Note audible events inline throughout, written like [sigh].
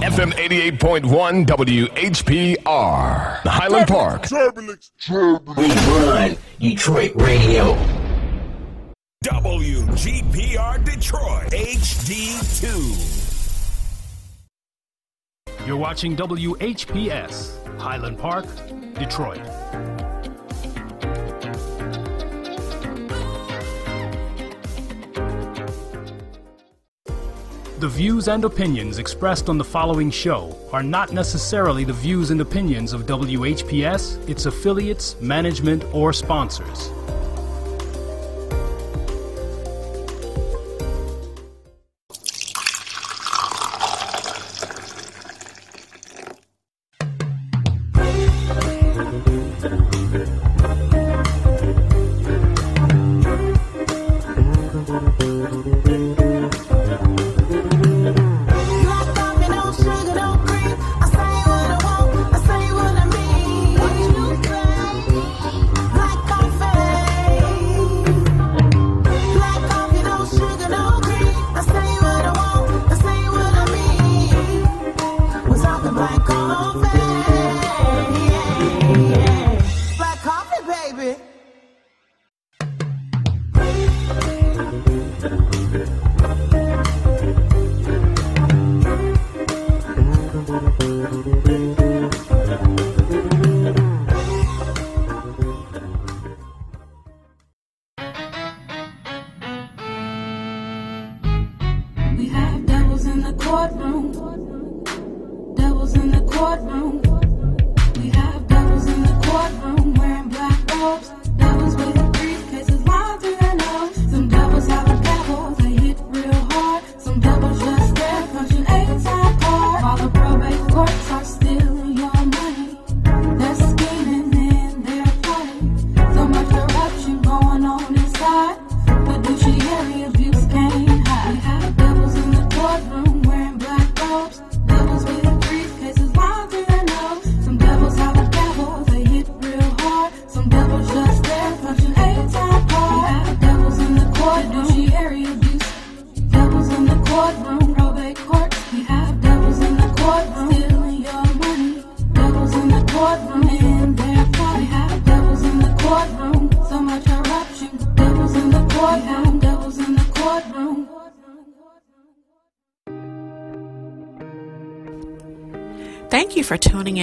FM 88.1 WHPR, Highland Park. Turbulence. We run Detroit radio. WGPR Detroit HD2. You're watching WHPR, Highland Park, Detroit. The views and opinions expressed on the following show are not necessarily the views and opinions of WHPR, its affiliates, management, or sponsors.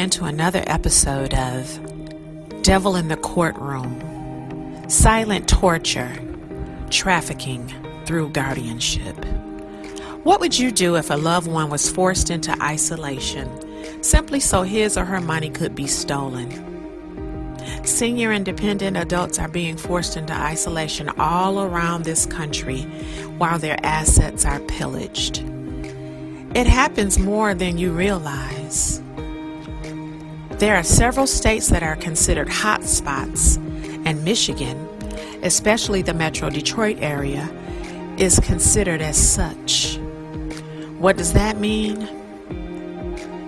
Tuning in to another episode of Devil in the Courtroom Silent Torture, Trafficking Through Guardianship. What would you do if a loved one was forced into isolation simply so his or her money could be stolen? Senior and dependent adults are being forced into isolation all around this country while their assets are pillaged. It happens more than you realize. There are several states that are considered hot spots, and Michigan, especially the metro Detroit area, is considered as such. What does that mean?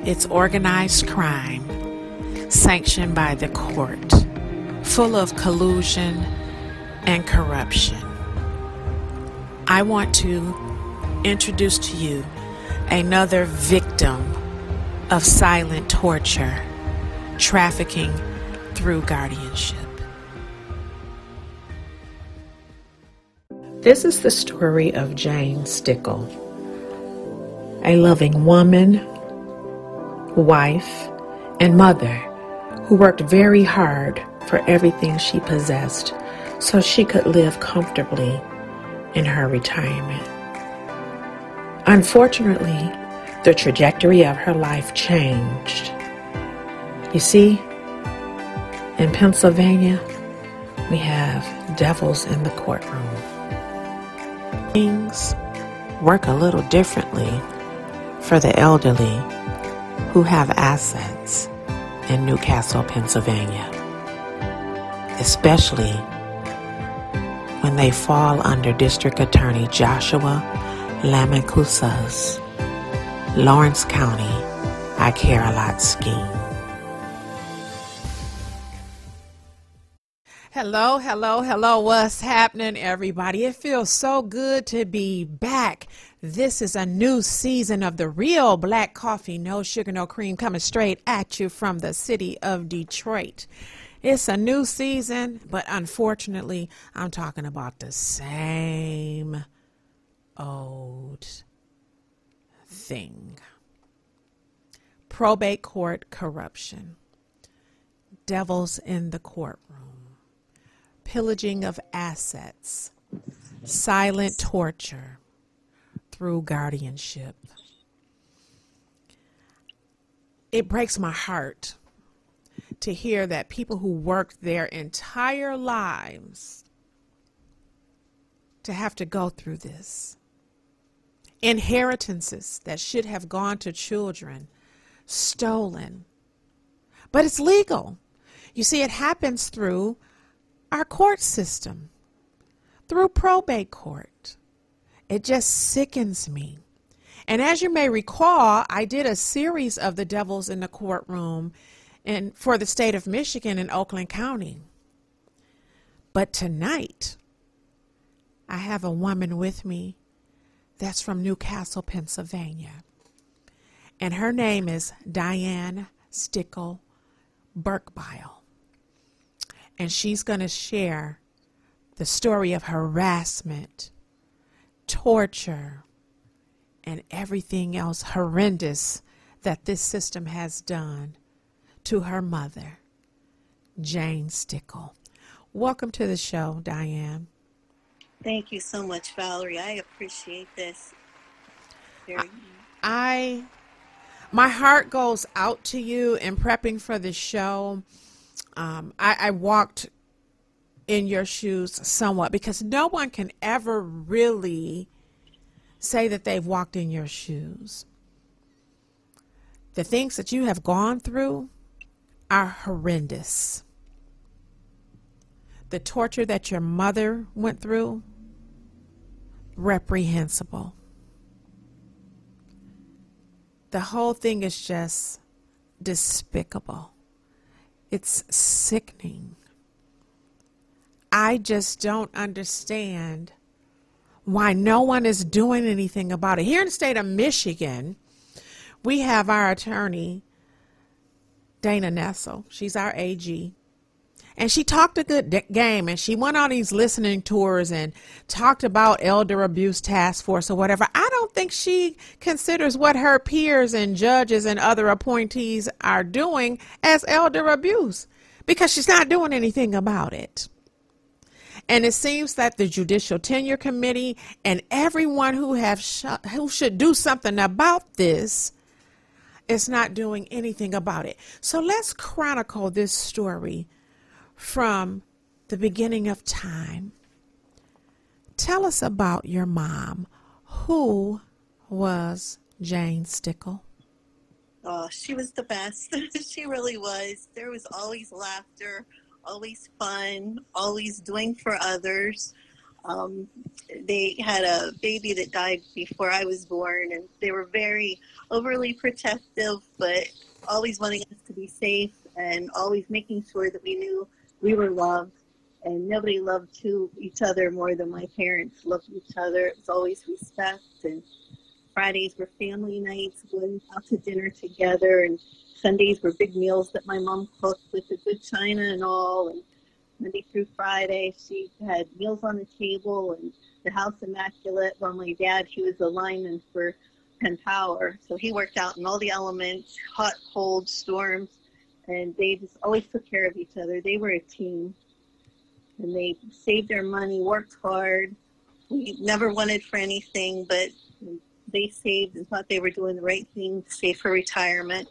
It's organized crime, sanctioned by the court, full of collusion and corruption. I want to introduce to you another victim of silent torture, trafficking through guardianship. This is the story of Jane Stickle, a loving woman, wife, and mother who worked very hard for everything she possessed so she could live comfortably in her retirement. Unfortunately, the trajectory of her life changed. You see, in Pennsylvania, we have devils in the courtroom. Things work a little differently for the elderly who have assets in Newcastle, Pennsylvania, especially when they fall under District Attorney Joshua Lamancusa's Lawrence County I Care a Lot scheme. Hello, hello, hello. What's happening, everybody? It feels so good to be back. This is a new season of the real black coffee, no sugar, no cream, coming straight at you from the city of Detroit. It's a new season, but unfortunately, I'm talking about the same old thing probate court corruption, devils in the courtroom, pillaging of assets, silent torture through guardianship. It breaks my heart to hear that people who worked their entire lives to have to go through this. Inheritances that should have gone to children stolen. But it's legal. You see, it happens through our court system, through probate court. It just sickens me. And as you may recall, I did a series of the devils in the courtroom in, for the state of Michigan in Oakland County. But tonight, I have a woman with me that's from Newcastle, Pennsylvania. And her name is Diane Stickle Berkebile. And she's going to share the story of harassment, torture, and everything else horrendous that this system has done to her mother, Jane Stickle. Welcome to the show, Diane. Thank you so much, Valerie. I appreciate this. Very I my heart goes out to you in prepping for the show. Um, I, I walked in your shoes somewhat because no one can ever really say that they've walked in your shoes. The things that you have gone through are horrendous. The torture that your mother went through, reprehensible the whole thing is just despicable. It's sickening. I just don't understand why no one is doing anything about it. Here in the state of Michigan, we have our attorney, Dana Nessel. She's our AG. And she talked a good game and she went on these listening tours and talked about elder abuse task force or whatever. I don't think she considers what her peers and judges and other appointees are doing as elder abuse because she's not doing anything about it. And it seems that the Judicial Tenure Committee and everyone who have sh- who should do something about this is not doing anything about it. So let's chronicle this story from the beginning of time. Tell us about your mom. Who was Jane Stickle? Oh, she was the best. [laughs] she really was. There was always laughter, always fun, always doing for others. Um, they had a baby that died before I was born, and they were very overly protective, but always wanting us to be safe and always making sure that we knew we were loved. And nobody loved to each other more than my parents loved each other. It was always respect and Fridays were family nights, going out to dinner together, and Sundays were big meals that my mom cooked with the good china and all. And Monday through Friday, she had meals on the table and the house immaculate. While my dad, he was a lineman for Penn Power, so he worked out in all the elements, hot, cold, storms, and they just always took care of each other. They were a team, and they saved their money, worked hard. We never wanted for anything, but they saved and thought they were doing the right thing to save for retirement.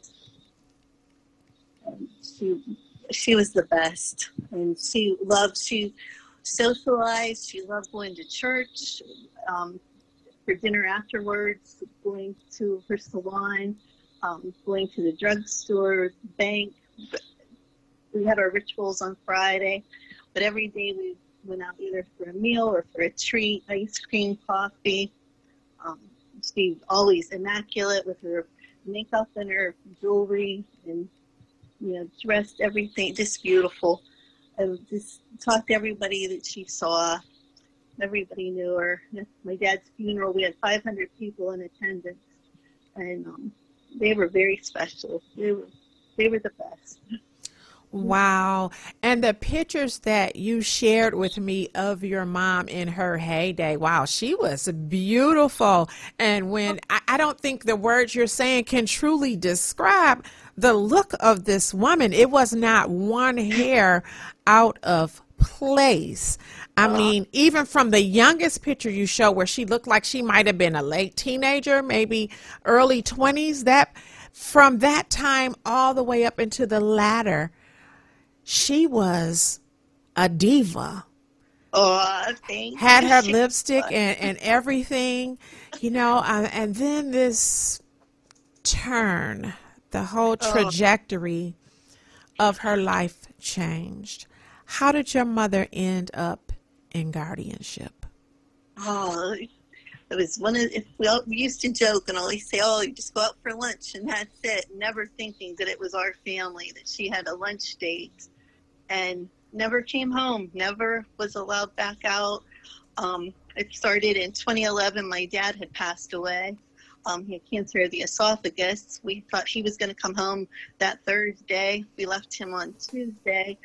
She she was the best, and she loved she socialized. She loved going to church um, for dinner afterwards, going to her salon, um, going to the drugstore, bank. We had our rituals on Friday, but every day we went out either for a meal or for a treat, ice cream, coffee. Um, she always immaculate with her makeup and her jewelry and you know dressed everything just beautiful and just talked to everybody that she saw. Everybody knew her. At my dad's funeral, we had 500 people in attendance, and um, they were very special. They were, they were the best. Wow. And the pictures that you shared with me of your mom in her heyday, wow, she was beautiful. And when I, I don't think the words you're saying can truly describe the look of this woman, it was not one hair out of place. I mean, even from the youngest picture you show where she looked like she might have been a late teenager, maybe early 20s, that from that time all the way up into the latter, she was a diva. Oh, thank Had her lipstick was. and, and everything, you know, uh, and then this turn, the whole trajectory of her life changed. How did your mother end up in guardianship? Oh, it was one of if we, all, we used to joke and always say, "Oh, you just go out for lunch and that's it," never thinking that it was our family that she had a lunch date, and never came home. Never was allowed back out. Um, it started in 2011. My dad had passed away. Um, he had cancer of the esophagus. We thought he was going to come home that Thursday. We left him on Tuesday,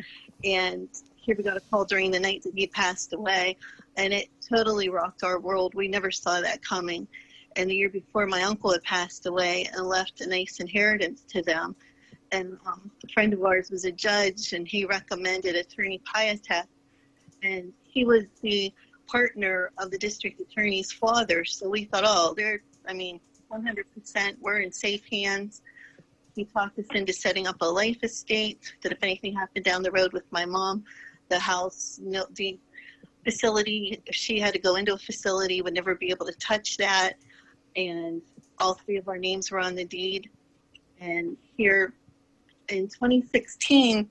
and here we got a call during the night that he passed away and it totally rocked our world. We never saw that coming. And the year before, my uncle had passed away and left a nice inheritance to them. And um, a friend of ours was a judge, and he recommended Attorney Piatek, and he was the partner of the district attorney's father. So we thought, oh, they're, I mean, 100%, we're in safe hands. He talked us into setting up a life estate that if anything happened down the road with my mom, the house, the facility, if she had to go into a facility, would never be able to touch that. And all three of our names were on the deed. And here in 2016,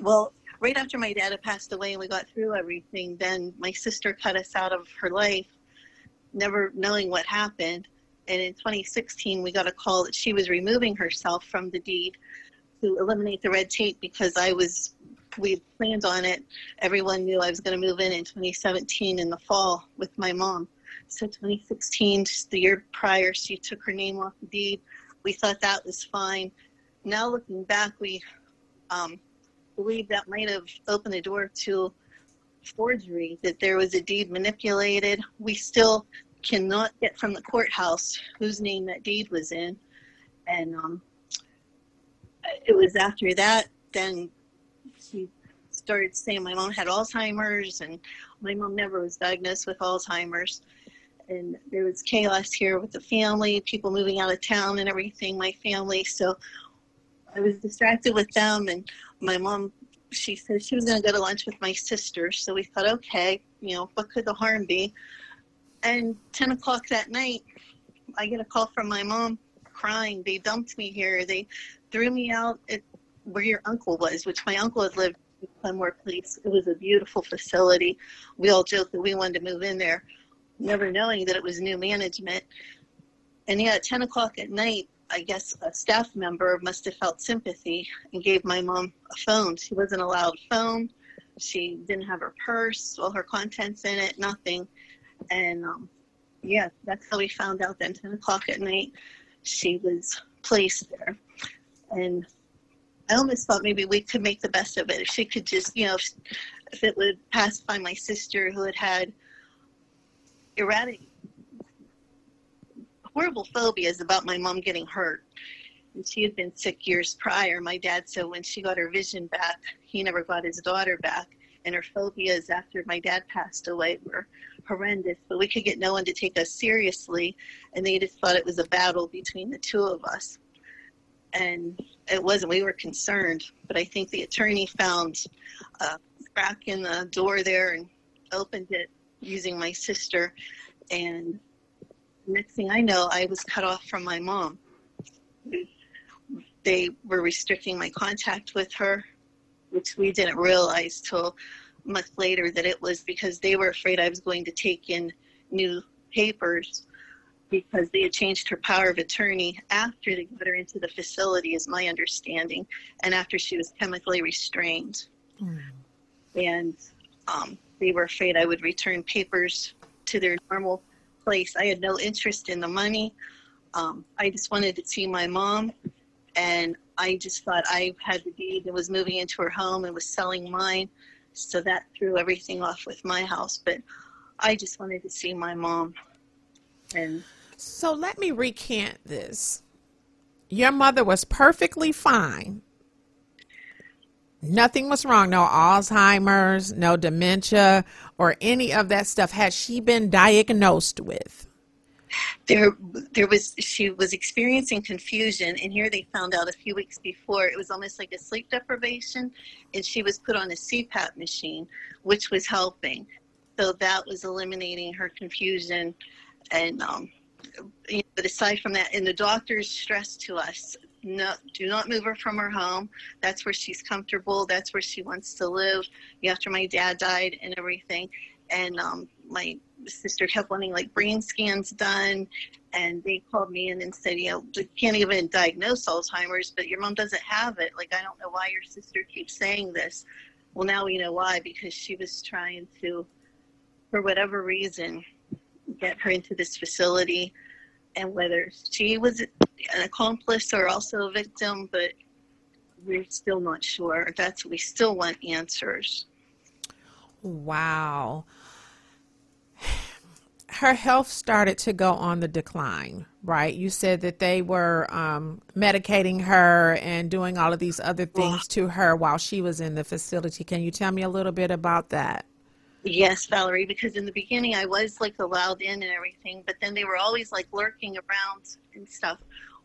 well, right after my dad had passed away and we got through everything, then my sister cut us out of her life, never knowing what happened. And in 2016, we got a call that she was removing herself from the deed to eliminate the red tape because I was, we planned on it. Everyone knew I was going to move in in 2017 in the fall with my mom. So 2016, just the year prior, she took her name off the deed. We thought that was fine. Now looking back, we um, believe that might have opened the door to forgery, that there was a deed manipulated. We still cannot get from the courthouse whose name that deed was in. And um, it was after that, then started saying my mom had Alzheimer's, and my mom never was diagnosed with Alzheimer's. And there was chaos here with the family, people moving out of town and everything, my family. So I was distracted with them, and my mom, she said she was going to go to lunch with my sister. So we thought, okay, you know, what could the harm be? And 10 o'clock that night, I get a call from my mom crying. They dumped me here. They threw me out at where your uncle was, which my uncle had lived in Glenmore Place. It was a beautiful facility. We all joked that we wanted to move in there, never knowing that it was new management. And yeah, at 10 o'clock at night, I guess a staff member must have felt sympathy and gave my mom a phone. She wasn't allowed phone. She didn't have her purse, all her contents in it, nothing. And um, yeah, that's how we found out then 10 o'clock at night she was placed there. And I almost thought maybe we could make the best of it. If she could just, you know, if, if it would pacify my sister who had had erratic, horrible phobias about my mom getting hurt. And she had been sick years prior. My dad said when she got her vision back, he never got his daughter back. And her phobias after my dad passed away were horrendous, but we could get no one to take us seriously. And they just thought it was a battle between the two of us. And it wasn't. We were concerned, but I think the attorney found a crack in the door there and opened it using my sister. And next thing I know, I was cut off from my mom. They were restricting my contact with her, which we didn't realize till much later that it was because they were afraid I was going to take in new papers because they had changed her power of attorney after they got her into the facility, is my understanding, and after she was chemically restrained. and um, they were afraid I would return papers to their normal place. I had no interest in the money. Um, I just wanted to see my mom, and I just thought I had the deed and was moving into her home and was selling mine. So that threw everything off with my house. But I just wanted to see my mom. And So let me recant this. Your mother was perfectly fine. Nothing was wrong. No Alzheimer's, no dementia, or any of that stuff. Had she been diagnosed with? there there was she was experiencing confusion and here they found out a few weeks before it was almost like a sleep deprivation and she was put on a CPAP machine which was helping so that was eliminating her confusion and um you know, but aside from that and the doctors stressed to us no do not move her from her home. That's where she's comfortable. That's where she wants to live. After my dad died and everything and um my sister kept wanting like brain scans done and they called me in and said you know can't even diagnose alzheimer's but your mom doesn't have it. Like i don't know why your sister keeps saying this. Well now we know why because she was trying to for whatever reason get her into this facility and whether she was an accomplice or also a victim but we're still not sure that's we still want answers Wow. Her health started to go on the decline, right? You said that they were um, medicating her and doing all of these other things to her while she was in the facility. Can you tell me a little bit about that? Yes, Valerie, because in the beginning I was like allowed in and everything, but then they were always like lurking around and stuff.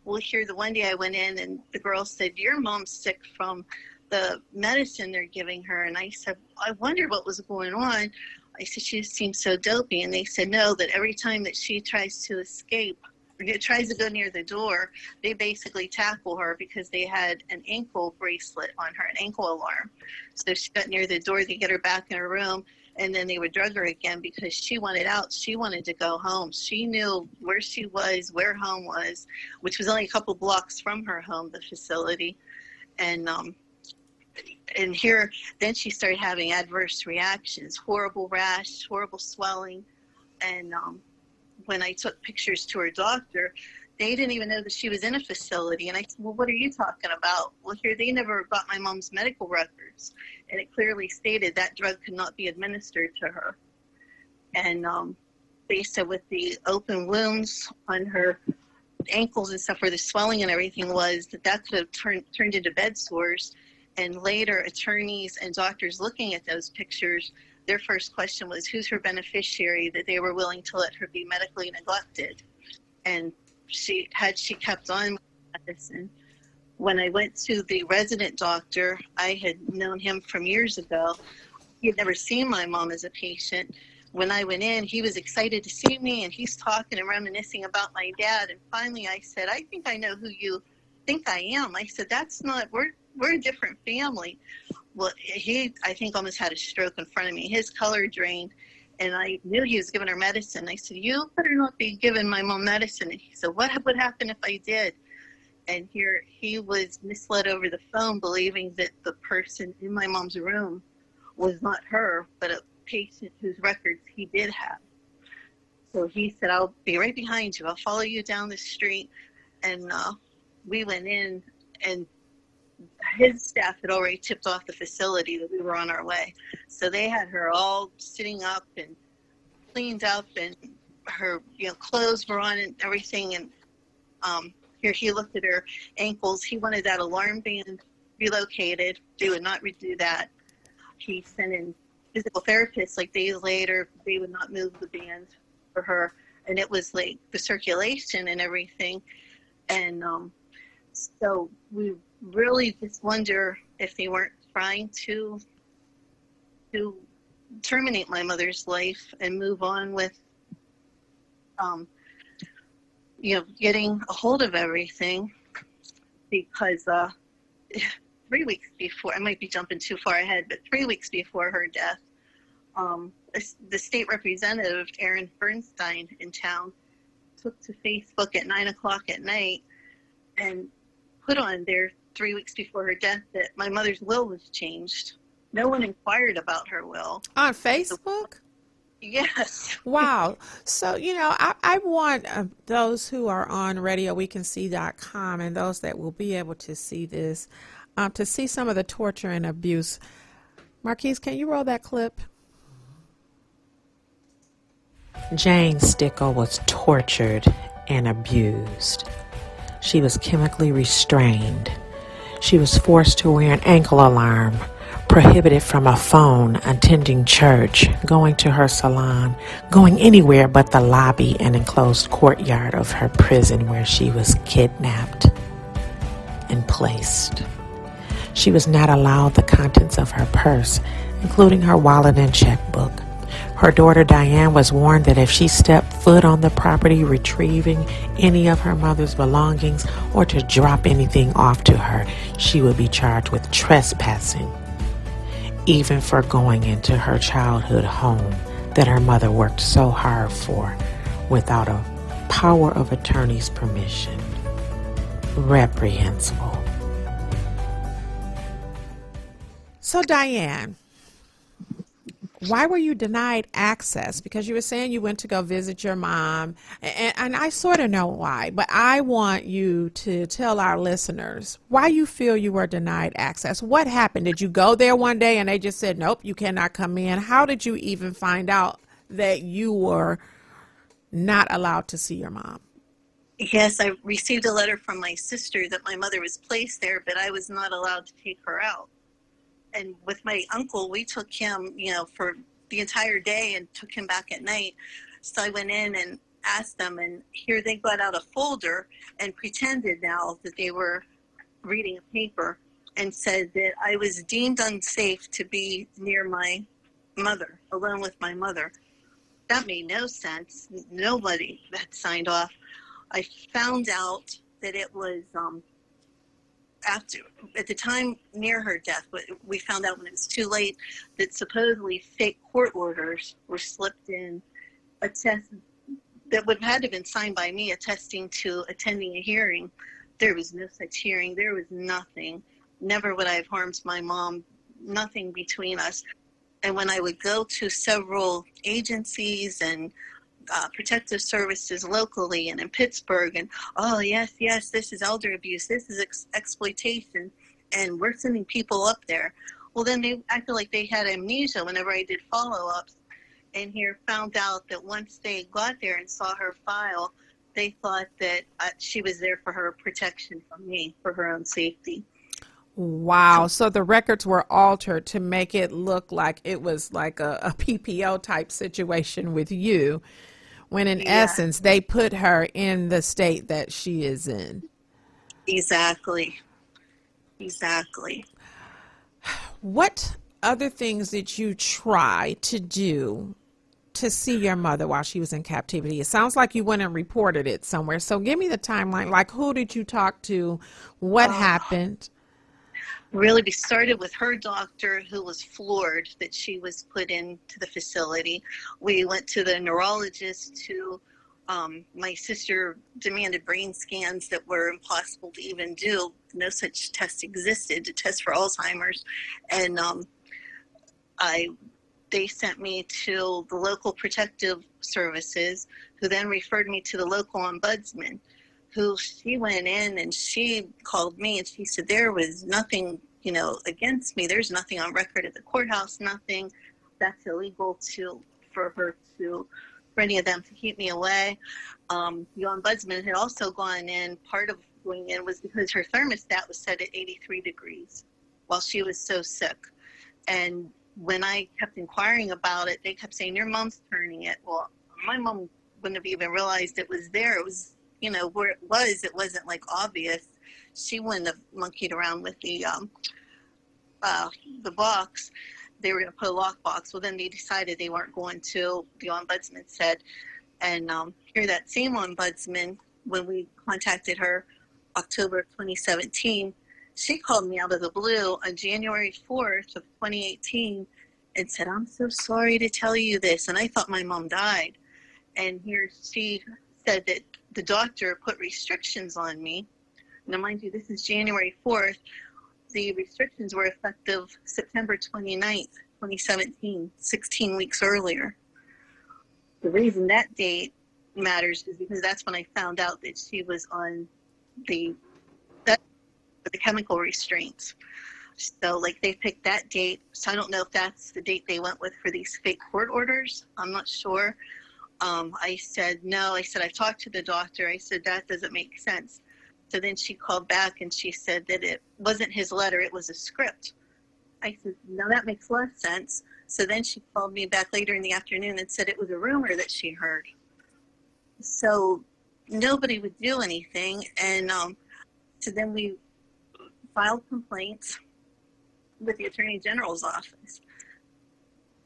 Well, here the one day I went in and the girl said, Your mom's sick from the medicine they're giving her. And I said, I wondered what was going on. I said, She seems so dopey. And they said, No, that every time that she tries to escape, or tries to go near the door, they basically tackle her because they had an ankle bracelet on her, an ankle alarm. So she got near the door, they get her back in her room, and then they would drug her again because she wanted out. She wanted to go home. She knew where she was, where home was, which was only a couple blocks from her home, the facility. And um, and here, then she started having adverse reactions, horrible rash, horrible swelling, and um, when I took pictures to her doctor, they didn't even know that she was in a facility. And I said, Well, what are you talking about? Well, here, they never got my mom's medical records. And it clearly stated that drug could not be administered to her. And um, they said with the open wounds on her ankles and stuff where the swelling and everything was, that that could have turned, turned into bed sores. And later, attorneys and doctors looking at those pictures, their first question was, Who's her beneficiary that they were willing to let her be medically neglected? And she had she kept on medicine. When I went to the resident doctor, I had known him from years ago. He had never seen my mom as a patient. When I went in, he was excited to see me and he's talking and reminiscing about my dad. And finally, I said, I think I know who you think I am. I said, That's not, we're, we're a different family. Well, he, I think, almost had a stroke in front of me. His color drained and I knew he was giving her medicine. I said, "You better not be giving my mom medicine." And he said, "What would happen if I did?" And here he was misled over the phone, believing that the person in my mom's room was not her, but a patient whose records he did have. So he said, "I'll be right behind you. I'll follow you down the street." And uh, we went in, and his staff had already tipped off the facility that we were on our way. So they had her all sitting up and cleaned up, and her you know clothes were on and everything. And um, here he looked at her ankles. He wanted that alarm band relocated. They would not redo that. He sent in physical therapists like days later. They would not move the band for her, and it was like the circulation and everything. And um, so we really just wonder if they weren't trying to to terminate my mother's life and move on with um, you know getting a hold of everything because uh, three weeks before I might be jumping too far ahead, but three weeks before her death, um, the state representative Aaron Bernstine in town took to Facebook at nine o'clock at night and put on there three weeks before her death that my mother's will was changed no one inquired about her will. On Facebook? Yes. [laughs] Wow. So, you know, I, I want uh, those who are on radiowecansee.com and those that will be able to see this um, to see some of the torture and abuse. Marquise, can you roll that clip? Jane Stickle was tortured and abused. She was chemically restrained. She was forced to wear an ankle alarm, prohibited from a phone, attending church, going to her salon, going anywhere but the lobby and enclosed courtyard of her prison where she was kidnapped and placed. She was not allowed the contents of her purse, including her wallet and checkbook. Her daughter Diane was warned that if she stepped foot on the property retrieving any of her mother's belongings or to drop anything off to her, she would be charged with trespassing, even for going into her childhood home that her mother worked so hard for without a power of attorney's permission. Reprehensible. So, Diane, why were you denied access? Because you were saying you went to go visit your mom, and, and I sort of know why, but I want you to tell our listeners why you feel you were denied access. What happened? Did you go there one day and they just said, nope, you cannot come in? How did you even find out that you were not allowed to see your mom? Yes, I received a letter from my sister that my mother was placed there, but I was not allowed to take her out. And with my uncle, we took him, you know, for the entire day and took him back at night. So I went in and asked them, and here they got out a folder and pretended now that they were reading a paper and said that I was deemed unsafe to be near my mother, alone with my mother. That made no sense. Nobody had signed off. I found out that it was um, after at the time near her death, but we found out when it was too late that supposedly fake court orders were slipped in, a test that would have had to have been signed by me, attesting to attending a hearing. There was no such hearing. There was nothing. Never would I have harmed my mom. Nothing between us. And when I would go to several agencies and uh, protective services locally and in Pittsburgh, and oh yes, yes, this is elder abuse, this is ex- exploitation, and we're sending people up there. Well, then they acted like they had amnesia whenever I did follow-ups, and here found out that once they got there and saw her file, they thought that uh, she was there for her protection from me, for her own safety. Wow. So the records were altered to make it look like it was like a, a PPO type situation with you, when in Yeah. essence, they put her in the state that she is in. Exactly. Exactly. What other things did you try to do to see your mother while she was in captivity? It sounds like you went and reported it somewhere. So give me the timeline. Like, who did you talk to? What oh. happened? Really we started with her doctor who was floored that she was put into the facility. We went to the neurologist who um, my sister demanded brain scans that were impossible to even do. No such test existed to test for alzheimer's. And um, i they sent me to the local protective services who then referred me to the local ombudsman who she went in and she called me and she said there was nothing, you know, against me. There's nothing on record at the courthouse, nothing that's illegal to for her to for any of them to keep me away. Um, the ombudsman had also gone in. Part of going in was because her thermostat was set at 83 degrees while she was so sick, and when I kept inquiring about it, they kept saying your mom's turning it. Well, my mom wouldn't have even realized it was there. It was you know where it was it wasn't like obvious. She wouldn't have monkeyed around with the um uh the box. They were going to put a lock box well then they decided they weren't going to the ombudsman said and um here that same ombudsman when we contacted her october 2017 she called me out of the blue on january 4th of 2018 and said i'm so sorry to tell you this and i thought my mom died. And here she said that the doctor put restrictions on me. Now, mind you, this is January 4th. the restrictions were effective September 29th, 2017, 16 weeks earlier. The reason that date matters is because that's when I found out that she was on the the chemical restraints. So like they picked that date. So I don't know if that's the date they went with for these fake court orders. I'm not sure. Um, I said no. I said I've talked to the doctor. I said that doesn't make sense. So then she called back and she said that it wasn't his letter, it was a script. I said, no, that makes less sense. So then she called me back later in the afternoon and said it was a rumor that she heard. So nobody would do anything. And um, so then we filed complaints with the Attorney General's office.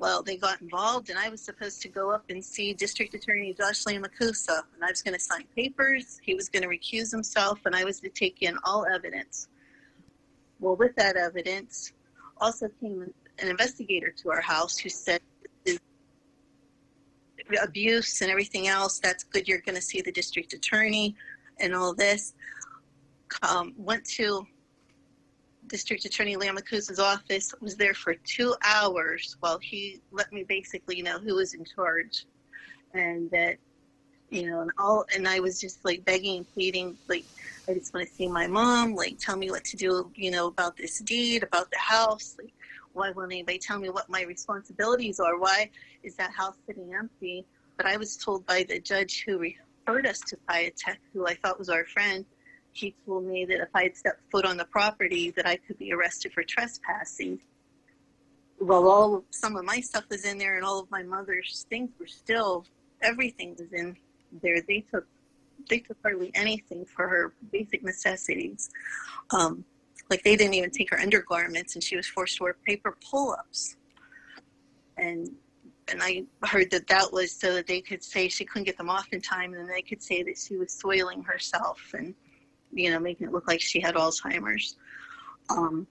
Well, they got involved, and I was supposed to go up and see District Attorney Josh Lamancusa, and I was going to sign papers. He was going to recuse himself, and I was to take in all evidence. Well, with that evidence, also came an investigator to our house who said abuse and everything else. That's good. You're going to see the district attorney and all this. Um, went to District Attorney Lamancusa's office, was there for two hours while he let me basically know who was in charge. And that, you know, and all, and I was just like begging and pleading, like, I just want to see my mom, like, tell me what to do, you know, about this deed, about the house. Like, why won't anybody tell me what my responsibilities are? Why is that house sitting empty? But I was told by the judge who referred us to Piatek, who I thought was our friend, he told me that if I had stepped foot on the property, that I could be arrested for trespassing. Well, all of, some of my stuff was in there, and all of my mother's things were still. Everything was in there. They took they took hardly anything for her basic necessities. Um, like they didn't even take her undergarments, and she was forced to wear paper pull-ups. And and I heard that that was so that they could say she couldn't get them off in time, and they could say that she was soiling herself and you know, making it look like she had Alzheimer's. Um,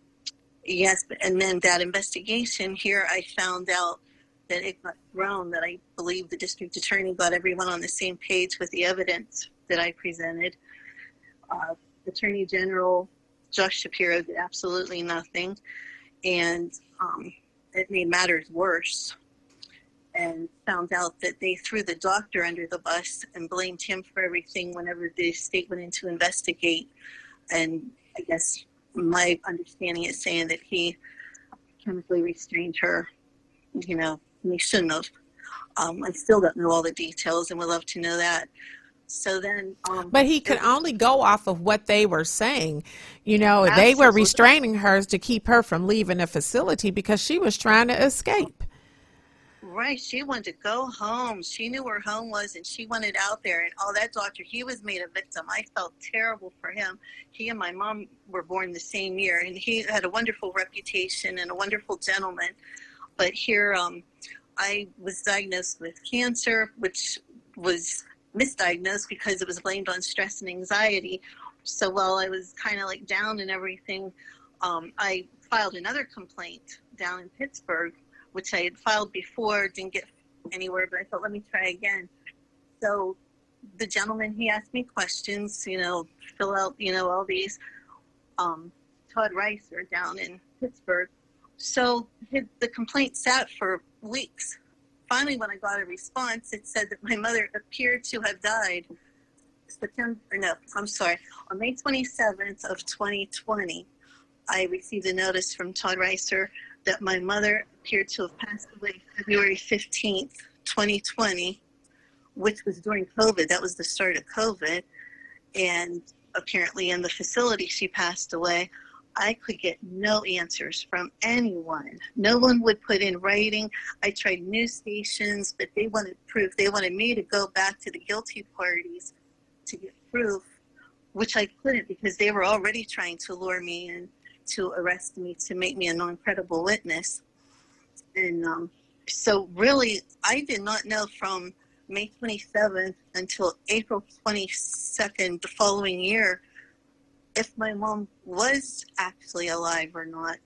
yes, and then that investigation here, I found out that it got thrown, that I believe the district attorney got everyone on the same page with the evidence that I presented. Uh, Attorney General Josh Shapiro did absolutely nothing, and um, it made matters worse and found out that they threw the doctor under the bus and blamed him for everything whenever the state went in to investigate. And I guess my understanding is saying that he chemically restrained her. You know, and he shouldn't have. Um, I still don't know all the details and would love to know that. So then, um, But he could only go off of what they were saying. You know, they were restraining her to keep her from leaving the facility because she was trying to escape. Right. She wanted to go home. She knew where home was and she wanted out there. And oh, that doctor, he was made a victim. I felt terrible for him. He and my mom were born the same year and he had a wonderful reputation and a wonderful gentleman. But here, um, I was diagnosed with cancer, which was misdiagnosed because it was blamed on stress and anxiety. So while I was kind of like down and everything, um, I filed another complaint down in Pittsburgh which I had filed before, didn't get anywhere, but I thought, let me try again. So the gentleman, he asked me questions, you know, fill out, you know, all these. Um, Todd Reiser down in Pittsburgh. So his, the complaint sat for weeks. Finally, when I got a response, it said that my mother appeared to have died September, no, I'm sorry, on May 27th of 2020. I received a notice from Todd Reiser that my mother appeared to have passed away February 15th, 2020, which was during COVID. That was the start of COVID. And apparently, in the facility, she passed away. I could get no answers from anyone. No one would put in writing. I tried news stations, but they wanted proof. They wanted me to go back to the guilty parties to get proof, which I couldn't because they were already trying to lure me in to arrest me to make me a non-credible witness. And um, so, really, I did not know from May 27th until April 22nd the following year if my mom was actually alive or not.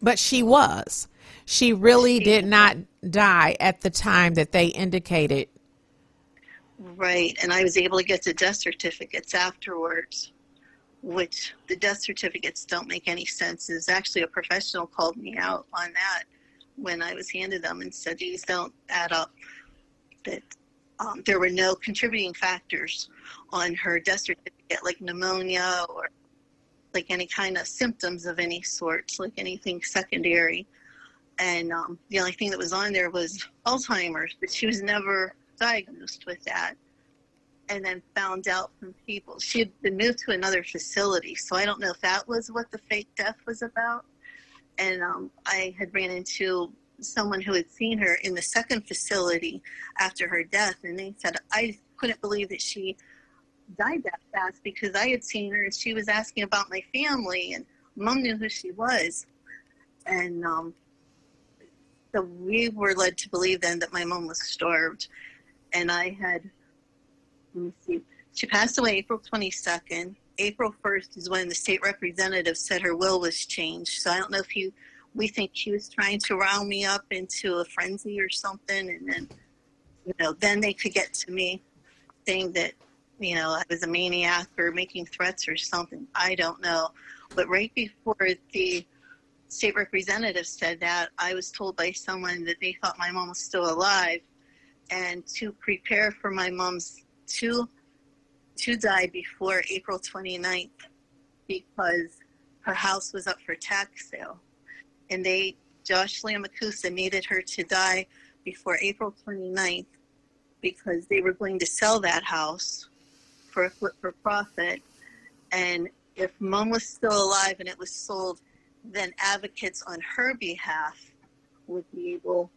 But she was. She really did not die at the time that they indicated. Right, and I was able to get the death certificates afterwards. which the death certificates don't make any sense. Is actually a professional called me out on that when I was handed them and said these don't add up. That um, there were no contributing factors on her death certificate, like pneumonia or like any kind of symptoms of any sort, like anything secondary. And um, the only thing that was on there was Alzheimer's, but she was never diagnosed with that. And then found out from people she had been moved to another facility, so I don't know if that was what the fake death was about. And um, I had ran into someone who had seen her in the second facility after her death, and they said I couldn't believe that she died that fast because I had seen her and she was asking about my family and mom knew who she was. And um, so we were led to believe then that my mom was starved. And I had, let me see, she passed away April 22nd. April 1st is when the state representative said her will was changed. So I don't know if you, we think she was trying to round me up into a frenzy or something. And then, you know, then they could get to me saying that you know, I was a maniac or making threats or something. I don't know. But right before the state representative said that, I was told by someone that they thought my mom was still alive and to prepare for my mom's to to die before April 29th because her house was up for tax sale. And they Josh Lamancusa needed her to die before April 29th because they were going to sell that house for a flip for profit. And if mom was still alive and it was sold, then advocates on her behalf would be able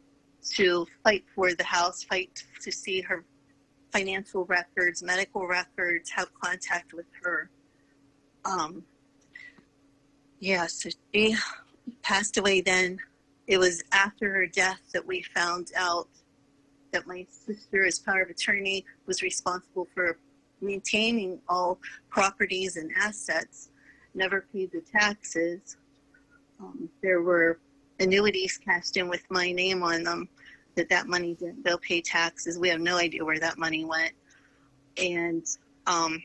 to fight for the house, fight to see her financial records, medical records, have contact with her. Um, yeah, so she passed away then. It was after her death that we found out that my sister, as power of attorney, was responsible for maintaining all properties and assets, never paid the taxes. Um, there were annuities cashed in with my name on them that that money didn't go pay taxes. We have no idea where that money went. And um,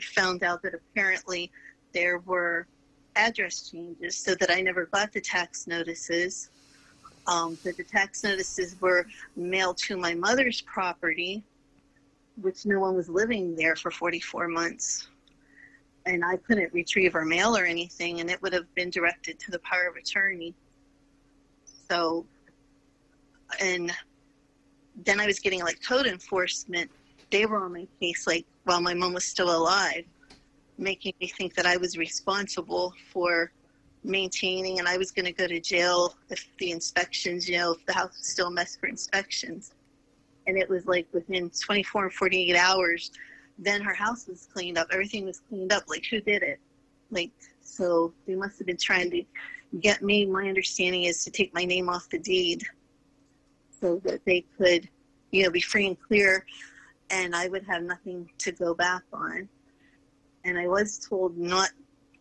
found out that apparently there were address changes so that I never got the tax notices. Um, that the tax notices were mailed to my mother's property which no one was living there for 44 months. And I couldn't retrieve our mail or anything, and it would have been directed to the power of attorney. So, and then I was getting like code enforcement. They were on my case, like while my mom was still alive, making me think that I was responsible for maintaining, and I was going to go to jail if the inspections, you know, if the house was still a mess for inspections. And it was like within 24 and 48 hours then her house was cleaned up. Everything was cleaned up. Like who did it? Like so they must have been trying to get me. My understanding is to take my name off the deed so that they could you know be free and clear and i would have nothing to go back on and i was told not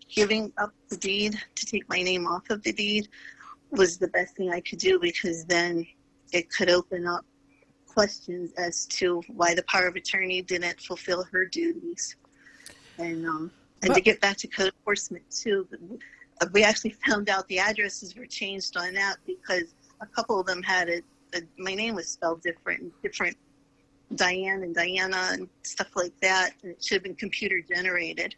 giving up the deed to take my name off of the deed was the best thing i could do because then it could open up questions as to why the power of attorney didn't fulfill her duties. And um, and to get back to code enforcement too, uh, we actually found out the addresses were changed on that because a couple of them had it. My name was spelled different, different Diane and Diana and stuff like that. And it should have been computer generated,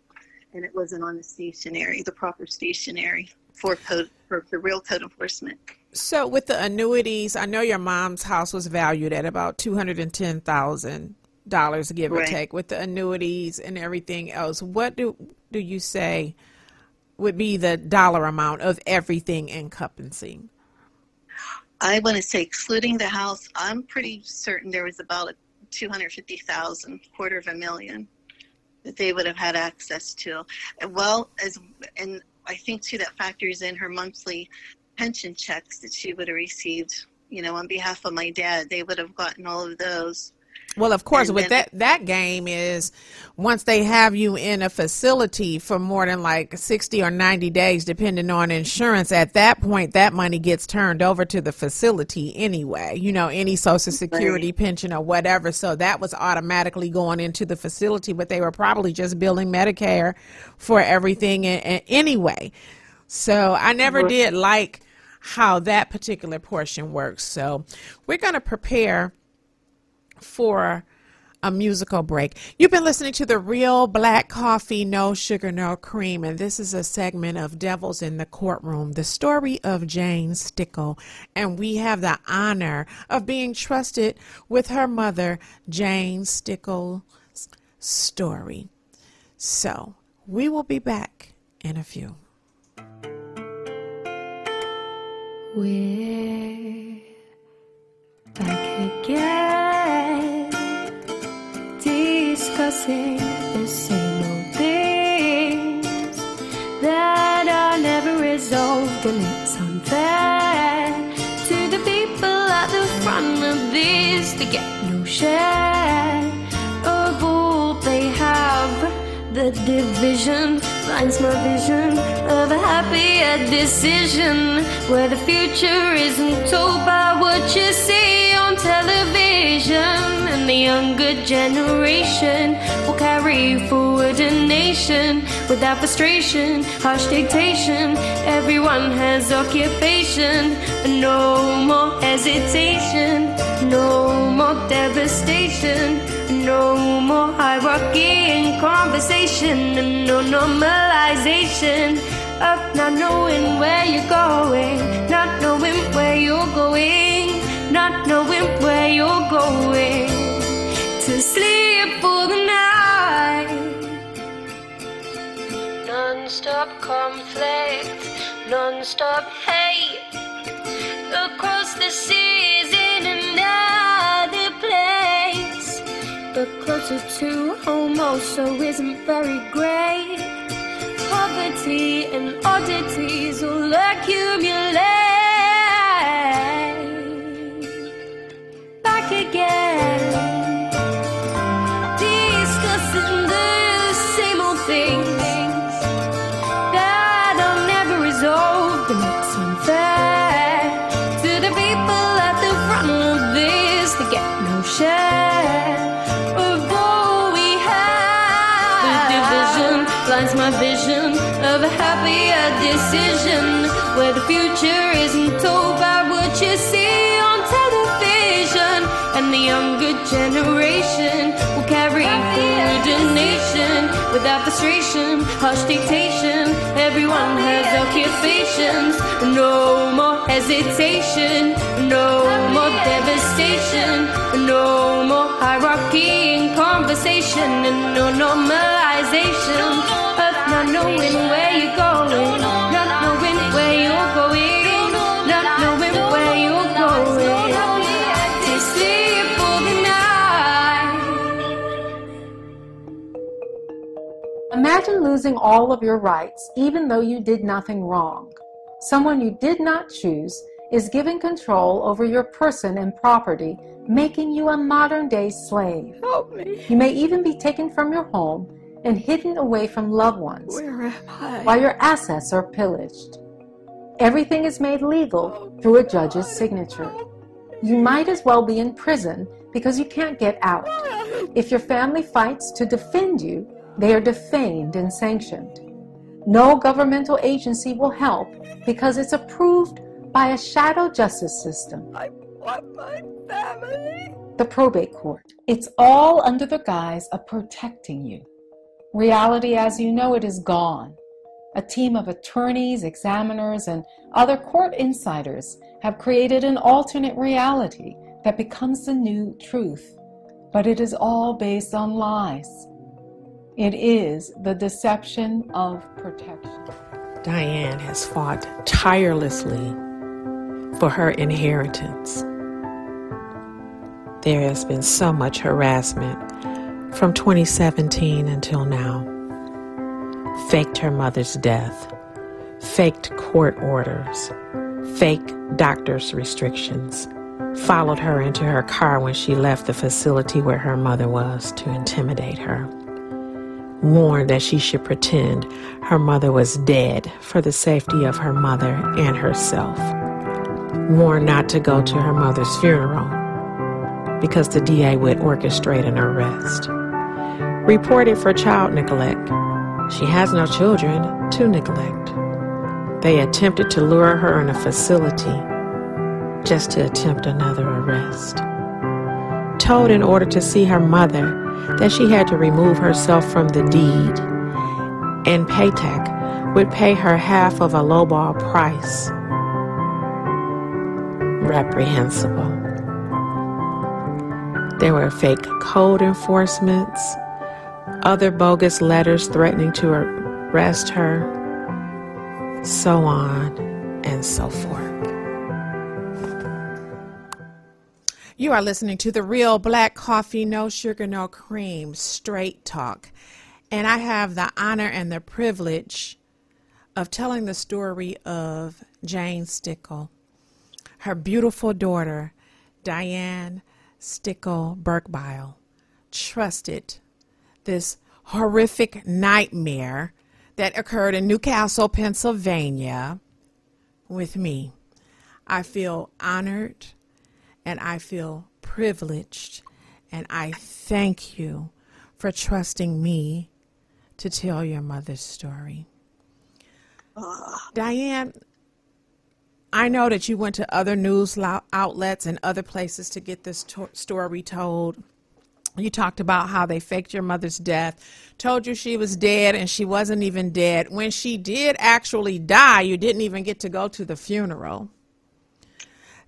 and it wasn't on the stationery, the proper stationery for code for the real code enforcement. So with the annuities, I know your mom's house was valued at about two hundred and ten thousand dollars, give or take. With the annuities and everything else, what do do you say would be the dollar amount of everything encompassing? I want to say, excluding the house, I'm pretty certain there was about a 250,000, quarter of a million that they would have had access to. Well, as and I think too that factors in her monthly pension checks that she would have received. You know, on behalf of my dad, they would have gotten all of those. Well, of course, And with that that game is once they have you in a facility for more than like 60 or 90 days depending on insurance at that point that money gets turned over to the facility anyway. You know any social security pension or whatever. So that was automatically going into the facility but they were probably just billing medicare for everything anyway. So i never did like how that particular portion works. So we're going to prepare for a musical break. You've been listening to the Real Black Coffee, No Sugar, No Cream, and this is a segment of Devils in the Courtroom, the story of Jane Stickle. And we have the honor of being trusted with her mother, Jane Stickle's story. So we will be back in a few. We're back again, discussing the same old things that are never resolved, and it's unfair to the people at the front of this. They get no share of all they have. The division blinds my vision of a happier decision where the future isn't told by what you see on television. And the younger generation will carry forward a nation without frustration, harsh dictation. Everyone has occupation, no more hesitation, no more devastation. No more hierarchy in conversation and no normalization of not knowing where you're going, not knowing where you're going, not knowing where you're going to sleep for the night. Non-stop conflict, non-stop hate across the seas in another place. But closer to home also isn't very great. Poverty and oddities will accumulate. Again, discussing the same old things that are never resolved. And it's unfair to the people at the front of this they get no share of all we have. The division blinds my vision of a happier decision where the future isn't told by what you see and the younger generation will carry forward a nation without frustration, harsh dictation. Everyone has occupations, no more hesitation, no more devastation, no more hierarchy in conversation, and no normalization of not knowing where you're going, Imagine losing all of your rights, even though you did nothing wrong. Someone you did not choose is given control over your person and property, making you a modern day slave. Help me. You may even be taken from your home and hidden away from loved ones Where am I? while your assets are pillaged. Everything is made legal through a judge's signature. You might as well be in prison because you can't get out. If your family fights to defend you, they are defamed and sanctioned. No governmental agency will help because it's approved by a shadow justice system, I want my family. the probate court. It's all under the guise of protecting you. Reality as you know it is gone. A team of attorneys, examiners, and other court insiders have created an alternate reality that becomes the new truth. But it is all based on lies. It is the deception of protection. Diane has fought tirelessly for her inheritance. There has been so much harassment from 2017 until now. Faked her mother's death, faked court orders, fake doctor's restrictions, followed her into her car when she left the facility where her mother was to intimidate her, warned that she should pretend her mother was dead for the safety of her mother and herself, warned not to go to her mother's funeral because the DA would orchestrate an arrest, reported for child neglect. She has no children to neglect. They attempted to lure her in a facility just to attempt another arrest. Told in order to see her mother that she had to remove herself from the deed, and Paytech would pay her half of a lowball price. Reprehensible. There were fake code enforcements, other bogus letters threatening to arrest her, so on and so forth. You are listening to the Real Black Coffee, No Sugar, No Cream, Straight Talk. And I have the honor and the privilege of telling the story of Jane Stickle, her beautiful daughter, Diane Stickle Berkebile, trusted this horrific nightmare that occurred in Newcastle, Pennsylvania, with me. I feel honored and I feel privileged and I thank you for trusting me to tell your mother's story. Diane, I know that you went to other news outlets and other places to get this to- story told. You talked about how they faked your mother's death, told you she was dead and she wasn't even dead. When she did actually die, you didn't even get to go to the funeral.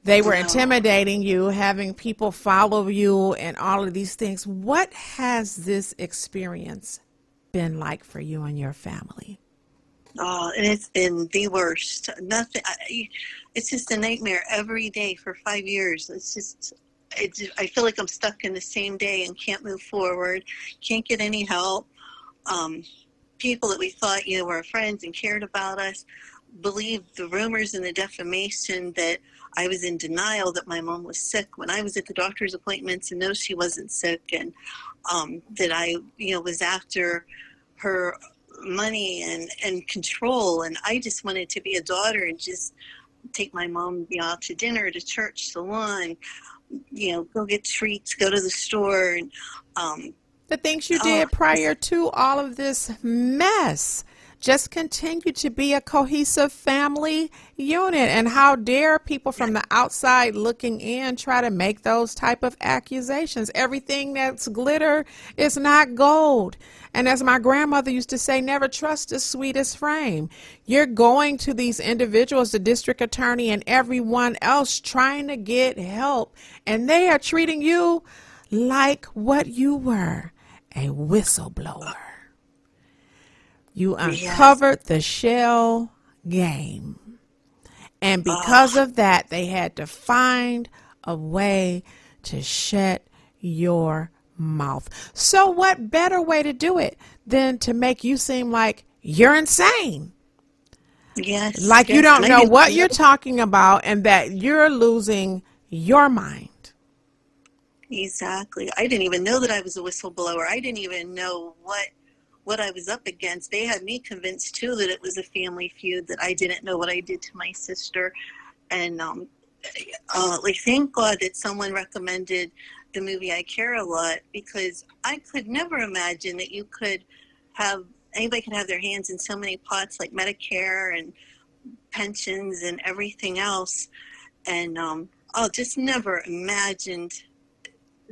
They were intimidating you, having people follow you, and all of these things. What has this experience been like for you and your family? Oh, and it's been the worst. Nothing. I, it's just a nightmare every day for five years. It's just. It, ju- I feel like I'm stuck in the same day and can't move forward. Can't get any help. Um, people that we thought you know were friends and cared about us believe the rumors and the defamation that I was in denial that my mom was sick. When I was at the doctor's appointments and no, she wasn't sick, and um, that I, you know, was after her money and and control, and I just wanted to be a daughter and just take my mom, you know, out to dinner, to church, salon, you know, go get treats, go to the store, and um, The things you Oh, did prior to all of this mess. Just continue to be a cohesive family unit. And how dare people from the outside looking in try to make those type of accusations? Everything that's glitter is not gold. And as my grandmother used to say, never trust the sweetest frame. You're going to these individuals, the district attorney and everyone else trying to get help. And they are treating you like what you were a whistleblower. You uncovered the shell game. And ah. because of that, they had to find a way to shut your mouth. So, what better way to do it than to make you seem like you're insane? yes, Like you don't know what you're talking about and that you're losing your mind. Exactly. I didn't even know that I was a whistleblower. I didn't even know what what I was up against. They had me convinced too that it was a family feud. That I didn't know what I did to my sister, and um, uh, like thank God that someone recommended the movie I Care a Lot because I could never imagine that you could have anybody could have their hands in so many pots like Medicare and pensions and everything else, and um, I just never imagined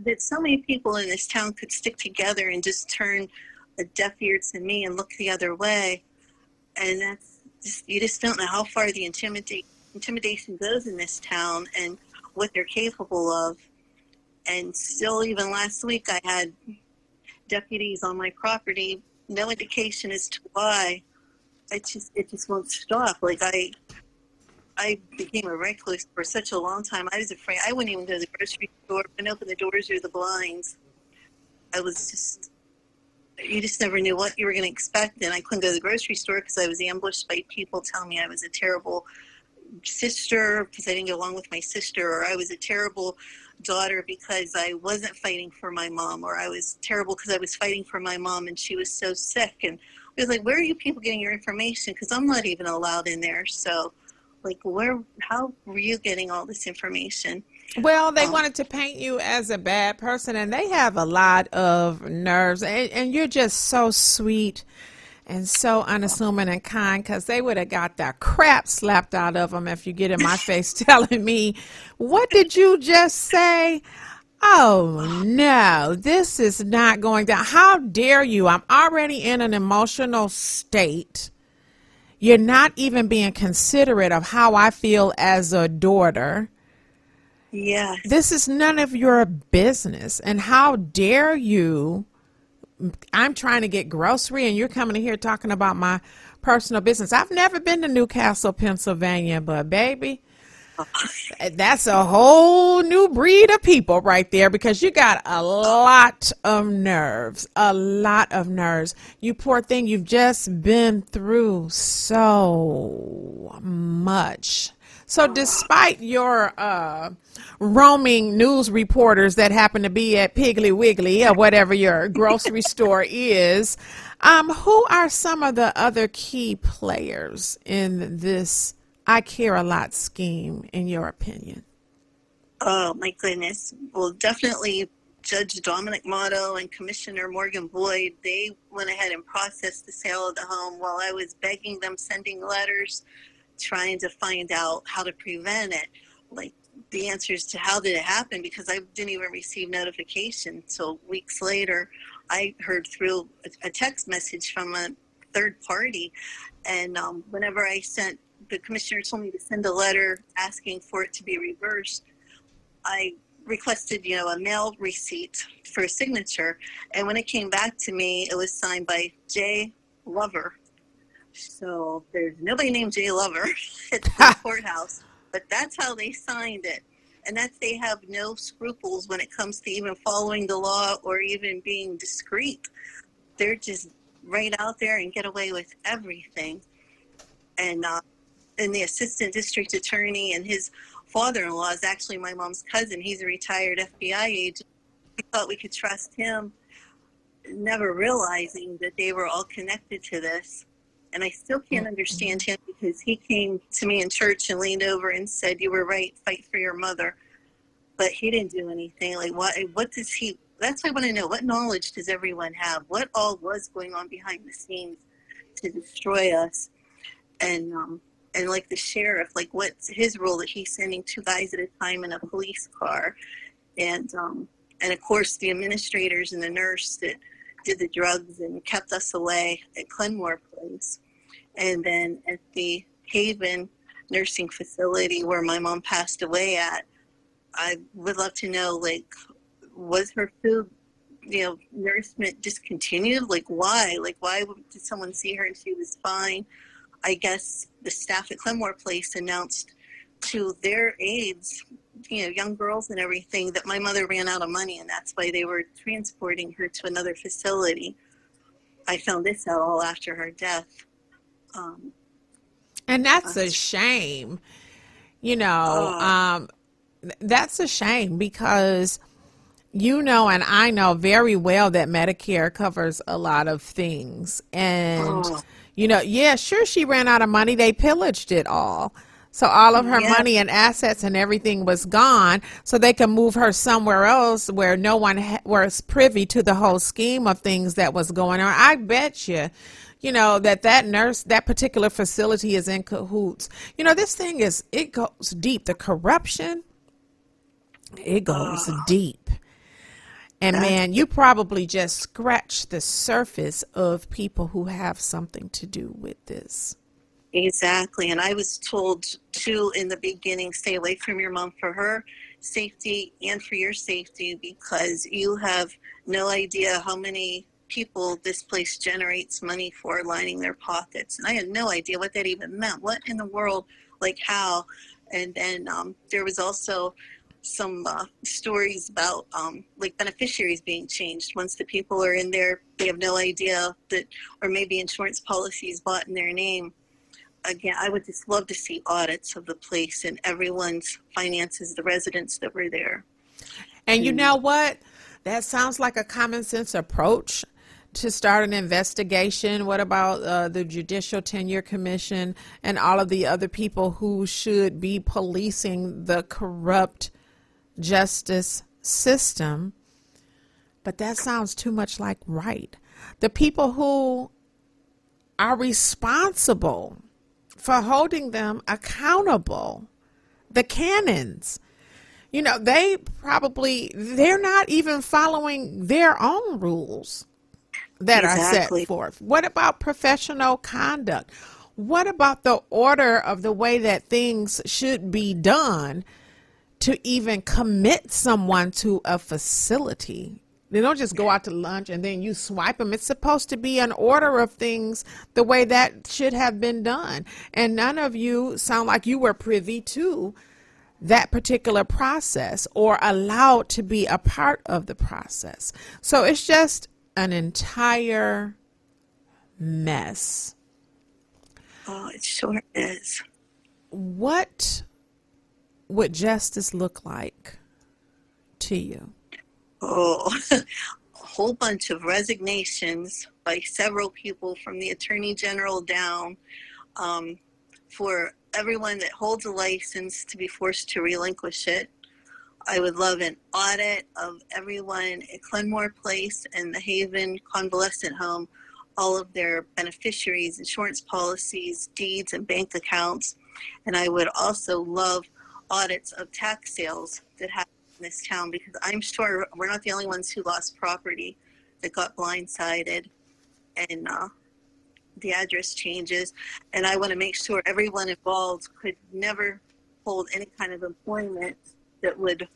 that so many people in this town could stick together and just turn a deaf ear to me and look the other way. And that's just, you just don't know how far the intimidate, intimidation goes in this town and what they're capable of. And still, even last week, I had deputies on my property, no indication as to why. It just it just won't stop. Like I I became a recluse for such a long time. I was afraid. I wouldn't even go to the grocery store. I wouldn't open the doors or the blinds. I was just. You just never knew what you were going to expect, and I couldn't go to the grocery store because I was ambushed by people telling me I was a terrible, sister because I didn't get along with my sister, or I was a terrible daughter because I wasn't fighting for my mom, or I was terrible because I was fighting for my mom and she was so sick. And I was like, where are you people getting your information? Because I'm not even allowed in there. So, like, where, how were you getting all this information? Well, they Um, wanted to paint you as a bad person, and they have a lot of nerves. And, and you're just so sweet and so unassuming and kind because they would have got the crap slapped out of them if you get in my [laughs] face [laughs] telling me, What did you just say? Oh no, this is not going down. How dare you? I'm already in an emotional state. You're not even being considerate of how I feel as a daughter. Yes. This is none of your business. And how dare you? I'm trying to get grocery and you're coming here talking about my personal business. I've never been to Newcastle, Pennsylvania, but baby, that's a whole new breed of people right there because you got a lot of nerves, a lot of nerves. You poor thing, you've just been through so much. So, despite your uh, roaming news reporters that happen to be at Piggly Wiggly or whatever your grocery [laughs] store is, um, who are some of the other key players in this I Care a Lot scheme, in your opinion? Oh my goodness. Well, definitely Judge Dominic Motto and Commissioner Morgan Boyd, they went ahead and processed the sale of the home while I was begging them, sending letters, trying to find out how to prevent it. Like the answers to how did it happen because I didn't even receive notification. So weeks later, I heard through a- text message from a third party. And um, whenever I sent, the commissioner told me to send a letter asking for it to be reversed. I requested, you know, a mail receipt for a signature, and when it came back to me, it was signed by Jay Lover. So there's nobody named Jay Lover [laughs] at the [laughs] courthouse, but that's how they signed it. And that they have no scruples when it comes to even following the law or even being discreet. They're just right out there and get away with everything. And uh, and the assistant district attorney and his father-in-law is actually my mom's cousin. He's a retired FBI agent. We thought we could trust him, never realizing that they were all connected to this. And I still can't understand him because he came to me in church and leaned over and said, "You were right. Fight for your mother." But he didn't do anything. Like what? What does he? That's what I want to know. What knowledge does everyone have? What all was going on behind the scenes to destroy us? And um, and like the sheriff, like what's his role that he's sending two guys at a time in a police car, and um, and of course the administrators and the nurse that did the drugs and kept us away at Clenmore Place, and then at the Haven nursing facility where my mom passed away at. I would love to know, like, was her food, you know, nourishment discontinued? Like, why? Like, why did someone see her and she was fine? I guess the staff at Clenmore Place announced to their aides, you know, young girls and everything, that my mother ran out of money and that's why they were transporting her to another facility. I found this out all after her death. Um, And that's a shame. You know, Oh. um, that's a shame because you know, and I know very well that Medicare covers a lot of things. And, Oh. you know, yeah, sure, she ran out of money. They pillaged it all. So all of her Yeah. money and assets and everything was gone. So they could move her somewhere else where no one ha- was privy to the whole scheme of things that was going on. I bet you, you know, that that nurse, that particular facility is in cahoots. You know, this thing is, it goes deep. The corruption, it goes deep. And man, you probably just scratched the surface of people who have something to do with this. Exactly. And I was told too in the beginning stay away from your mom for her safety and for your safety because you have no idea how many people this place generates money for lining their pockets. And I had no idea what that even meant. What in the world? Like how? And then um, there was also some uh, stories about um, like beneficiaries being changed. Once the people are in there, they have no idea that, or maybe insurance policies bought in their name again, I would just love to see audits of the place and everyone's finances, the residents that were there. And you know what? That sounds like a common sense approach to start an investigation. What about uh, the Judicial Tenure Commission and all of the other people who should be policing the corrupt justice system? But that sounds too much like right. The people who are responsible for holding them accountable, the canons you know they probably they're not even following their own rules that are set forth. What about professional conduct? What about the order of the way that things should be done to even commit someone to a facility they don't just go out to lunch and then you swipe them. It's supposed to be an order of things the way that should have been done. And none of you sound like you were privy to that particular process or allowed to be a part of the process. So it's just an entire mess. Oh, it sure is. What would justice look like to you? Oh, [laughs] a whole bunch of resignations by several people from the Attorney General down um, for everyone that holds a license to be forced to relinquish it. I would love an audit of everyone at Clenmore Place and the Haven Convalescent Home, all of their beneficiaries, insurance policies, deeds, and bank accounts. And I would also love audits of tax sales that happen in this town because I'm sure we're not the only ones who lost property that got blindsided and uh, the address changes. And I want to make sure everyone involved could never hold any kind of employment that would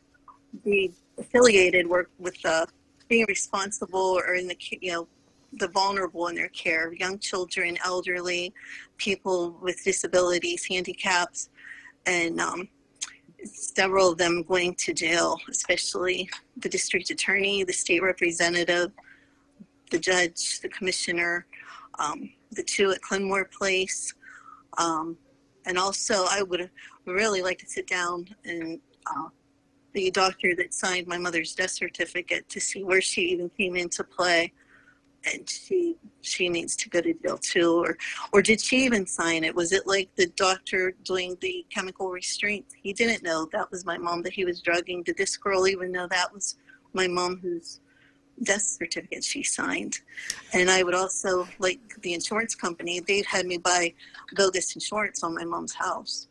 be affiliated work with uh, being responsible or in the you know the vulnerable in their care young children elderly people with disabilities handicaps and um, several of them going to jail especially the district attorney the state representative the judge the commissioner um, the two at clenmore place. Um, and also i would really like to sit down and uh, the doctor that signed my mother's death certificate to see where she even came into play and she she needs to go to jail too or or did she even sign it? Was it like the doctor doing the chemical restraint? He didn't know. That was my mom that he was drugging. Did this girl even know that was my mom whose death certificate she signed? And i would also like the insurance company they'd had me buy bogus insurance on my mom's house.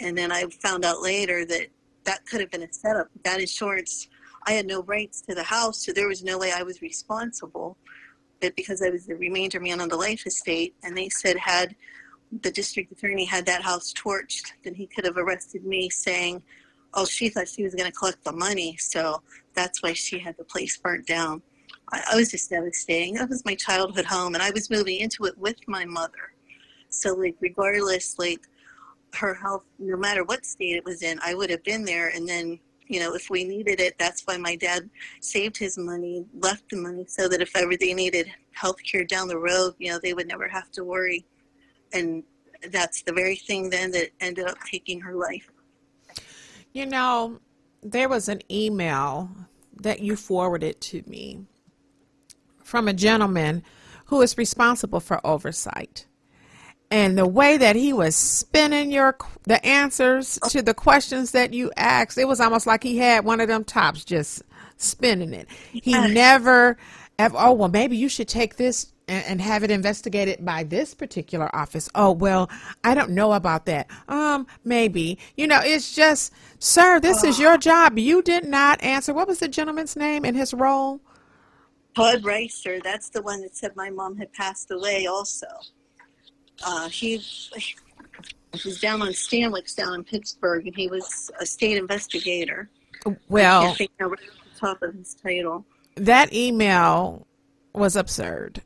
And then i found out later that that could have been a setup. That insurance i had no rights to the house so there was no way i was responsible because I was the remainder man on the life estate, and they said had the district attorney had that house torched, then he could have arrested me saying, "Oh, she thought she was going to collect the money, so that's why she had the place burnt down." I, I was just devastating. That was my childhood home, and I was moving into it with my mother. So, like, regardless, like her health, no matter what state it was in, I would have been there, and then you know, if we needed it, that's why my dad saved his money, left the money so that if ever they needed health care down the road, you know, they would never have to worry. And that's the very thing then that ended up taking her life. You know, there was an email that you forwarded to me from a gentleman who is responsible for oversight. And the way that he was spinning your the answers to the questions that you asked, it was almost like he had one of them tops just spinning it. He never ever, oh well maybe you should take this and, and have it investigated by this particular office. Oh well, I don't know about that. Um, maybe. You know, it's just, sir, this is your job. You did not answer. What was the gentleman's name and his role? Todd Reister, that's the one that said my mom had passed away also. Uh, he, he was down on Stanwix down in Pittsburgh, and he was a state investigator. I Well, can't think now right off the top of his title. that email was absurd.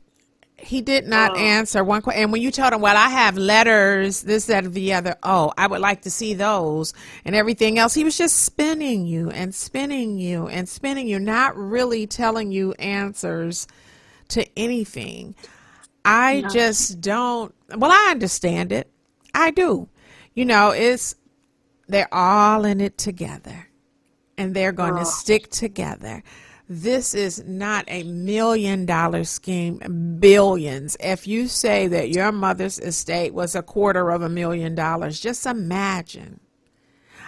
He did not Oh. answer one question. And when you told him, well, I have letters, this, that, the other, oh, I would like to see those and everything else, he was just spinning you and spinning you and spinning you, not really telling you answers to anything. I No. just don't, well, I understand it. I do. You know, it's they're all in it together and they're going to Oh. stick together. This is not a million dollar scheme, billions. If you say that your mother's estate was a quarter of a million dollars, just imagine.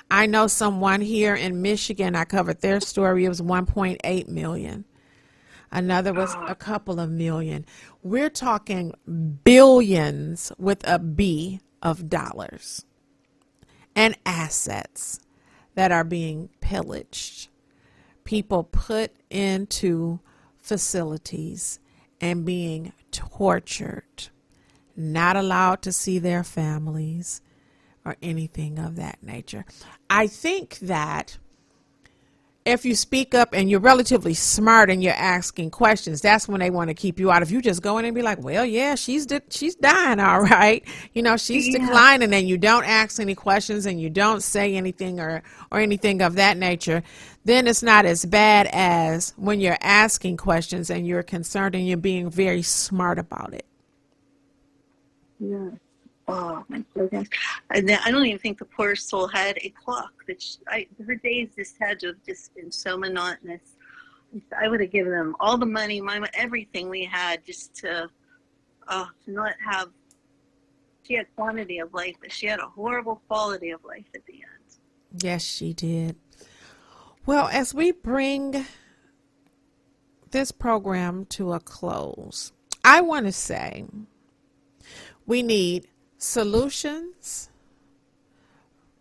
I know someone here in Michigan, I covered their story, it was 1.8 million. Another was a couple of million. We're talking billions with a B of dollars and assets that are being pillaged. People put into facilities and being tortured, not allowed to see their families or anything of that nature. I think that if you speak up and you're relatively smart and you're asking questions, that's when they want to keep you out. If you just go in and be like, "Well, yeah, she's di- she's dying, all right," you know, she's Yeah. declining, and you don't ask any questions and you don't say anything or or anything of that nature, then it's not as bad as when you're asking questions and you're concerned and you're being very smart about it. Yeah. Oh my goodness! And I don't even think the poor soul had a clock. That she, I, her days just had to have just been so monotonous. I would have given them all the money, my everything we had, just to, uh, to not have. She had quantity of life, but she had a horrible quality of life at the end. Yes, she did. Well, as we bring this program to a close, I want to say we need solutions,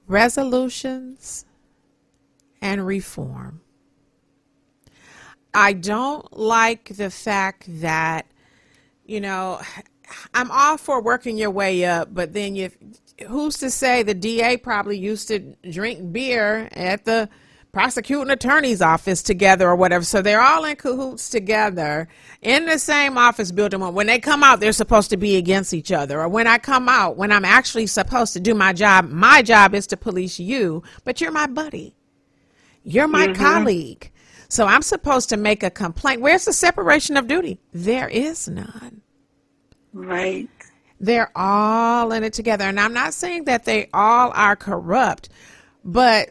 resolutions, and reform. I don't like the fact that, you know, I'm all for working your way up, but then you, who's to say the DA probably used to drink beer at the prosecuting attorney's office together or whatever. So they're all in cahoots together in the same office building. When they come out, they're supposed to be against each other. Or when I come out, when I'm actually supposed to do my job, my job is to police you, but you're my buddy. You're my Mhm. colleague. So I'm supposed to make a complaint. Where's the separation of duty? There is none. Right. They're all in it together. And I'm not saying that they all are corrupt, but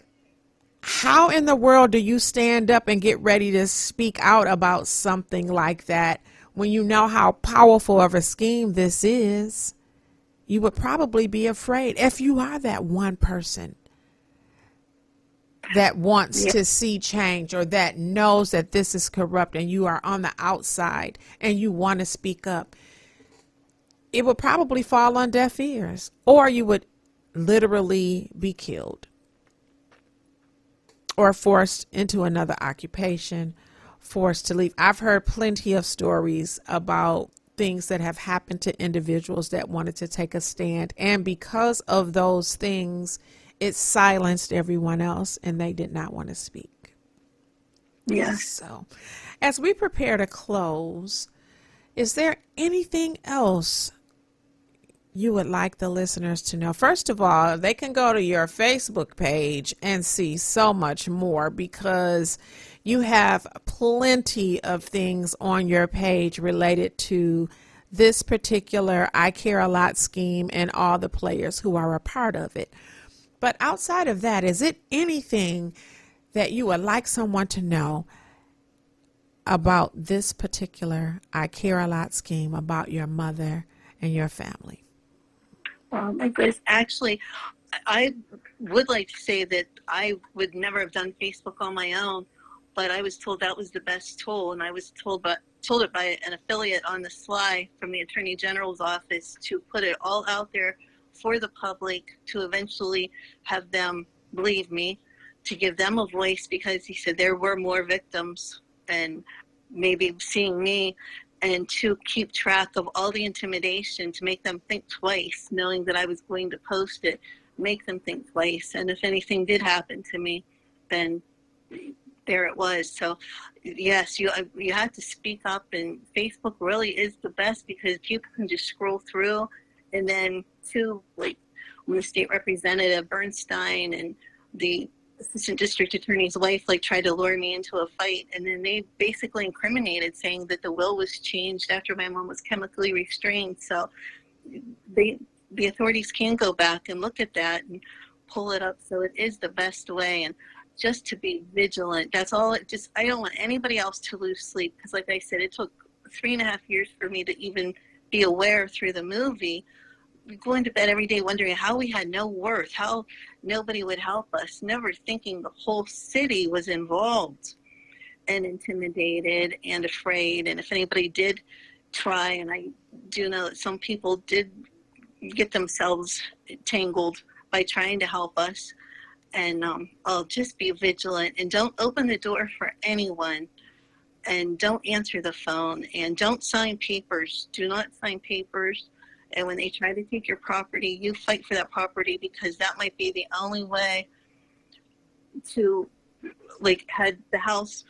how in the world do you stand up and get ready to speak out about something like that when you know how powerful of a scheme this is? You would probably be afraid if you are that one person that wants Yeah. to see change or that knows that this is corrupt and you are on the outside and you want to speak up. It would probably fall on deaf ears or you would literally be killed or forced into another occupation, forced to leave. I've heard plenty of stories about things that have happened to individuals that wanted to take a stand. And because of those things, it silenced everyone else and they did not want to speak. Yes. So, as we prepare to close, is there anything else you would like the listeners to know? First of all, they can go to your Facebook page and see so much more because you have plenty of things on your page related to this particular I Care a Lot scheme and all the players who are a part of it. But outside of that, is it anything that you would like someone to know about this particular I Care a Lot scheme about your mother and your family? Oh my goodness. Actually, I would like to say that I would never have done Facebook on my own, but I was told that was the best tool, and I was told by told it by an affiliate on the sly from the Attorney General's office to put it all out there for the public to eventually have them believe me, to give them a voice because he said there were more victims and maybe seeing me and to keep track of all the intimidation to make them think twice knowing that i was going to post it make them think twice. And if anything did happen to me then there it was. So yes you uh, you have to speak up and facebook really is the best because people can just scroll through and then to like when the state representative bernstine and the assistant district attorney's wife like tried to lure me into a fight and then they basically incriminated saying that the will was changed after my mom was chemically restrained so they the authorities can go back and look at that and pull it up. So it is the best way. And just to be vigilant. That's all. It just I don't want anybody else to lose sleep because, like I said, it took three and a half years for me to even be aware through the movie. Going to bed every day wondering how we had no worth, how nobody would help us, never thinking the whole city was involved and intimidated and afraid. And if anybody did try, and I do know that some people did get themselves tangled by trying to help us. And um, I'll just be vigilant and don't open the door for anyone. And don't answer the phone and don't sign papers. Do not sign papers. And when they try to take your property, you fight for that property because that might be the only way to, like, had the house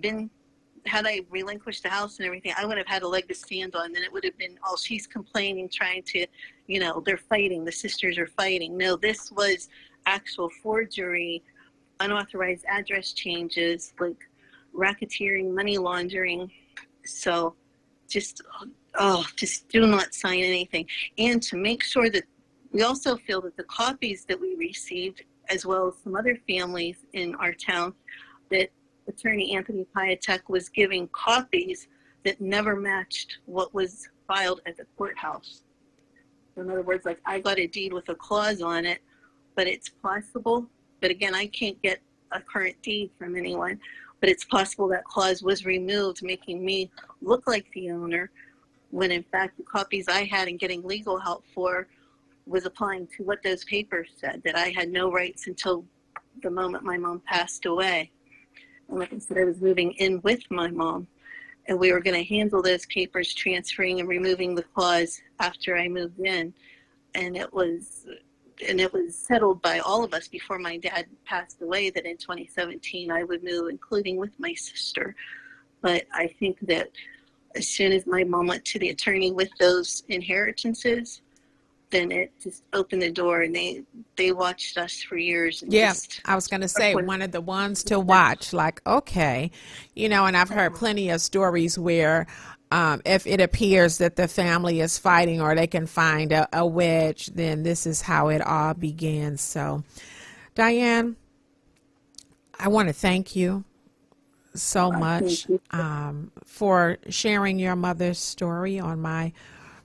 been had I relinquished the house and everything, I would have had a leg to stand on. Then it would have been, oh, she's complaining, trying to, you know, they're fighting. The sisters are fighting. No, this was actual forgery, unauthorized address changes, like racketeering, money laundering. So just, oh, just do not sign anything. And to make sure that we also feel that the copies that we received, as well as some other families in our town, that attorney Anthony Piatek was giving copies that never matched what was filed at the courthouse. In other words, like I got a deed with a clause on it, but it's possible. But again, I can't get a current deed from anyone. But it's possible that clause was removed, making me look like the owner, when in fact the copies I had and getting legal help for was applying to what those papers said that I had no rights until the moment my mom passed away. And like I said, I was moving in with my mom, and we were going to handle those papers, transferring and removing the clause after I moved in. And it was, and it was settled by all of us before my dad passed away that in 2017 I would move, including with my sister. But I think that as soon as my mom went to the attorney with those inheritances, then it just opened the door, and they they watched us for years. And Yeah, just, I was going to say one of the ones to watch. Like, okay, you know, and I've heard plenty of stories where um, if it appears that the family is fighting or they can find a, a wedge, then this is how it all begins. So, Diane, I want to thank you so much um, for sharing your mother's story on my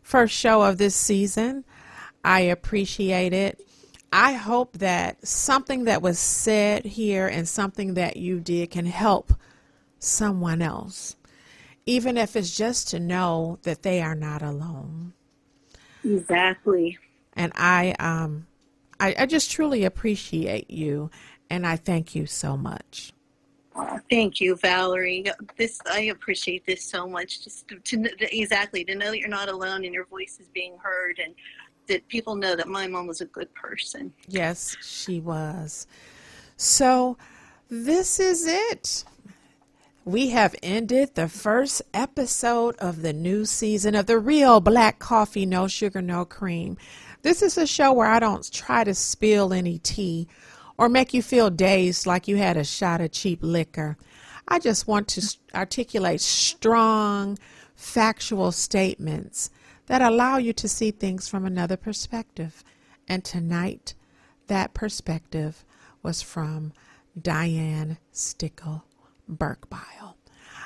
first show of this season. I appreciate it. I hope that something that was said here and something that you did can help someone else, even if it's just to know that they are not alone. exactly. And I, um, I, I just truly appreciate you, and I thank you so much. Thank you, Valerie. This I appreciate this so much. Just to, to exactly to know that you're not alone and your voice is being heard, and that people know that my mom was a good person. Yes, she was. So, this is it. We have ended the first episode of the new season of the Real Black Coffee No Sugar No Cream. This is a show where I don't try to spill any tea or make you feel dazed like you had a shot of cheap liquor. I just want to articulate strong, factual statements that allow you to see things from another perspective. And tonight, that perspective was from Diane Stickle Berkebile.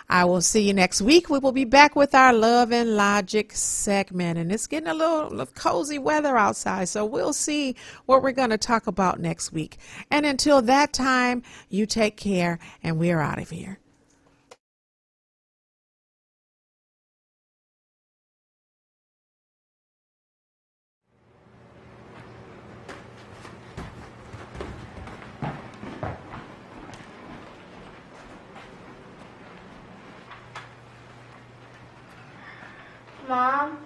I will see you next week. We will be back with our Love and Logic segment. And it's getting a little, cozy weather outside, so we'll see what we're going to talk about next week. And until that time, you take care, and we're out of here. Mom,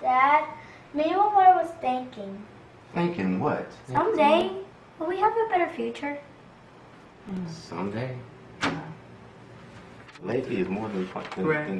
Dad, maybe what I was thinking. Thinking what? Someday, will we have a better future? Someday. Lately is more than fun than, Right. than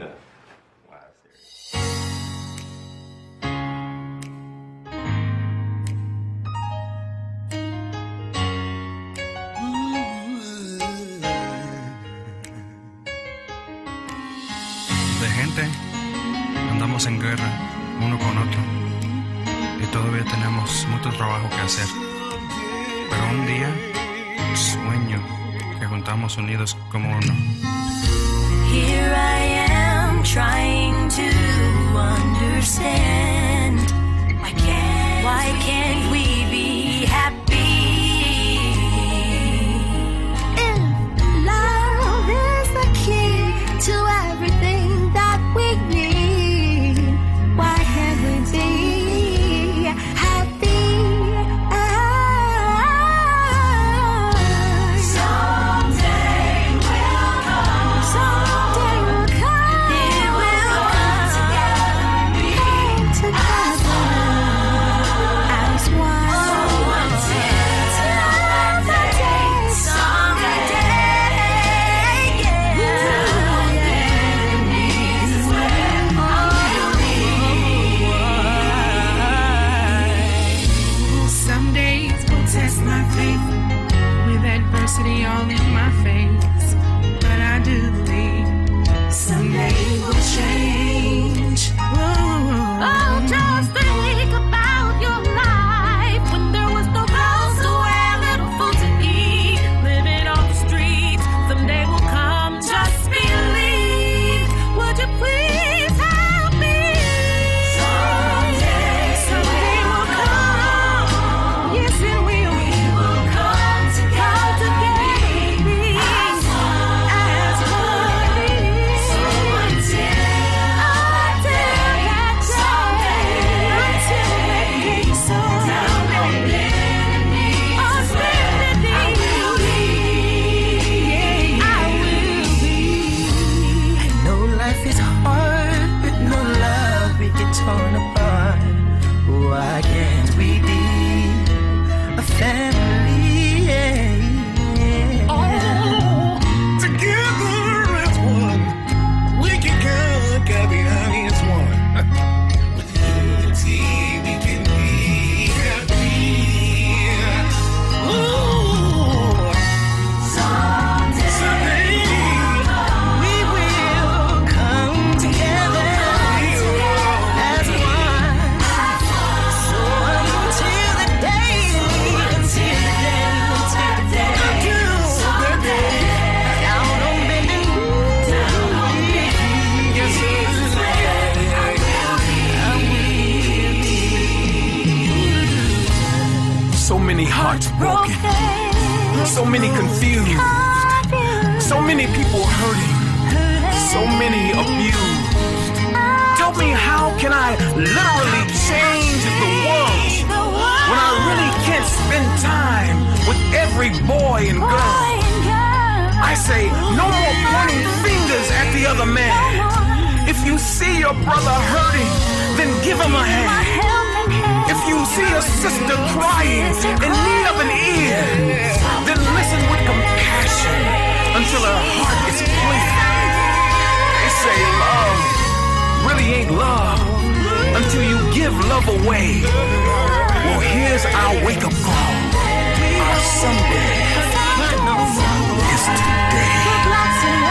que juntamos unidos como uno. other way. Well, here's our wake up call. Our Sunday is today.